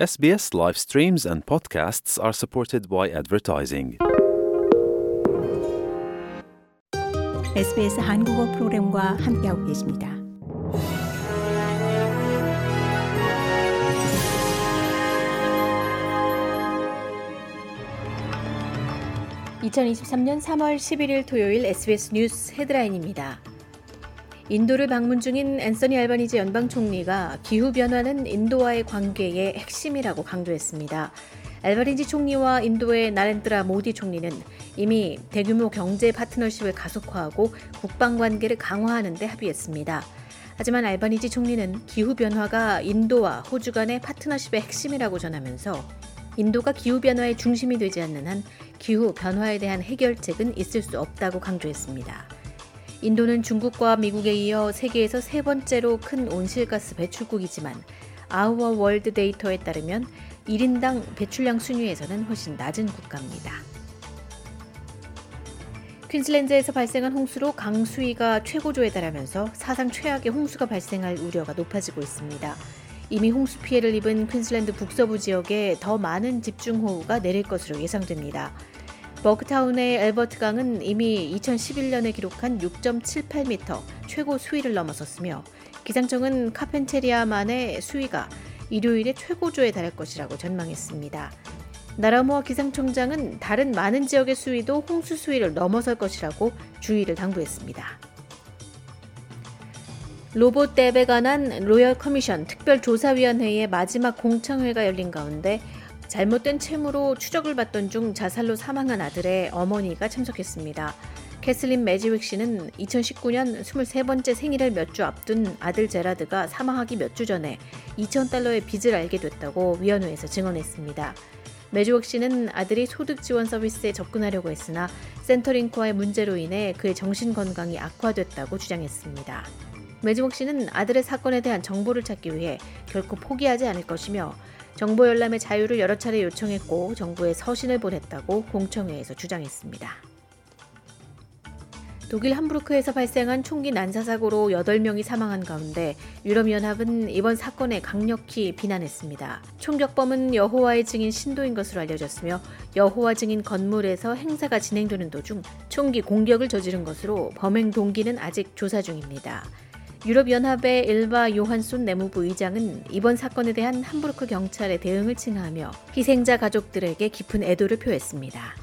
SBS live streams and podcasts are supported by advertising. SBS 한국어 프로그램과 함께하고 계십니다. (2023년 3월 11일) 토요일 SBS 뉴스 헤드라인입니다. 인도를 방문 중인 앤서니 알바니지 연방 총리가 기후 변화는 인도와의 관계의 핵심이라고 강조했습니다. 알바니지 총리와 인도의 나렌드라 모디 총리는 이미 대규모 경제 파트너십을 가속화하고 국방 관계를 강화하는 데 합의했습니다. 하지만 알바니지 총리는 기후 변화가 인도와 호주 간의 파트너십의 핵심이라고 전하면서 인도가 기후 변화의 중심이 되지 않는 한 기후 변화에 대한 해결책은 있을 수 없다고 강조했습니다. 인도는 중국과 미국에 이어 세계에서 세 번째로 큰 온실가스 배출국이지만 Our World Data에 따르면 1인당 배출량 순위에서는 훨씬 낮은 국가입니다. 퀸즐랜드에서 발생한 홍수로 강수위가 최고조에 달하면서 사상 최악의 홍수가 발생할 우려가 높아지고 있습니다. 이미 홍수 피해를 입은 퀸즐랜드 북서부 지역에 더 많은 집중호우가 내릴 것으로 예상됩니다. 버크타운의 앨버트 강은 이미 2011년에 기록한 6.78m 최고 수위를 넘어섰으며 기상청은 카펜테리아만의 수위가 일요일에 최고조에 달할 것이라고 전망했습니다. 나라모아 기상청장은 다른 많은 지역의 수위도 홍수 수위를 넘어설 것이라고 주의를 당부했습니다. 로봇 랩에 관한 로열 커미션 특별조사위원회의 마지막 공청회가 열린 가운데 잘못된 채무로 추적을 받던 중 자살로 사망한 아들의 어머니가 참석했습니다. 캐슬린 매지윅 씨는 2019년 23번째 생일을 몇 주 앞둔 아들 제라드가 사망하기 몇 주 전에 2,000달러의 빚을 알게 됐다고 위원회에서 증언했습니다. 매지웍 씨는 아들이 소득 지원 서비스에 접근하려고 했으나 센터링크와의 문제로 인해 그의 정신 건강이 악화됐다고 주장했습니다. 매지웍 씨는 아들의 사건에 대한 정보를 찾기 위해 결코 포기하지 않을 것이며 정보 열람의 자유를 여러 차례 요청했고 정부에 서신을 보냈다고 공청회에서 주장했습니다. 독일 함부르크에서 발생한 총기 난사 사고로 8명이 사망한 가운데 유럽연합은 이번 사건에 강력히 비난했습니다. 총격범은 여호와의 증인 신도인 것으로 알려졌으며 여호와 증인 건물에서 행사가 진행되는 도중 총기 공격을 저지른 것으로 범행 동기는 아직 조사 중입니다. 유럽연합의 일바 요한손 내무부 의장은 이번 사건에 대한 함부르크 경찰의 대응을 칭하하며 희생자 가족들에게 깊은 애도를 표했습니다.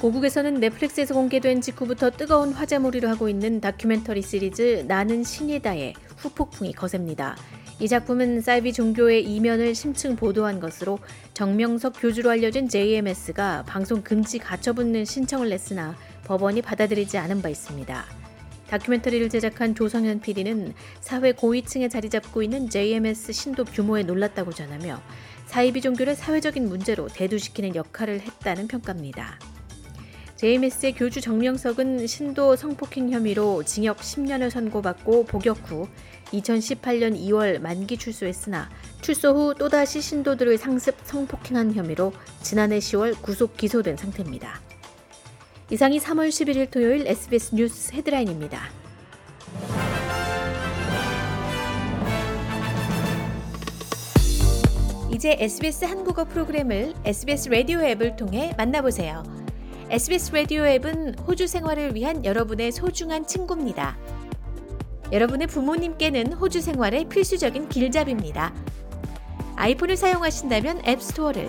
고국에서는 넷플릭스에서 공개된 직후부터 뜨거운 화제몰이를 하고 있는 다큐멘터리 시리즈 나는 신이다의 후폭풍이 거셉니다. 이 작품은 사이비 종교의 이면을 심층 보도한 것으로 정명석 교주로 알려진 JMS가 방송 금지 가처분을 신청을 냈으나 법원이 받아들이지 않은 바 있습니다. 다큐멘터리를 제작한 조성현 PD는 사회 고위층에 자리 잡고 있는 JMS 신도 규모에 놀랐다고 전하며 사이비 종교를 사회적인 문제로 대두시키는 역할을 했다는 평가입니다. JMS의 교주 정명석은 신도 성폭행 혐의로 징역 10년을 선고받고 복역 후 2018년 2월 만기 출소했으나 출소 후 또다시 신도들을 상습 성폭행한 혐의로 지난해 10월 구속 기소된 상태입니다. 이상이 3월 11일 토요일 SBS 뉴스 헤드라인입니다. 이제 SBS 한국어 프로그램을 SBS 라디오 앱을 통해 만나보세요. SBS 라디오 앱은 호주 생활을 위한 여러분의 소중한 친구입니다. 여러분의 부모님께는 호주 생활의 필수적인 길잡이입니다. 아이폰을 사용하신다면 앱스토어를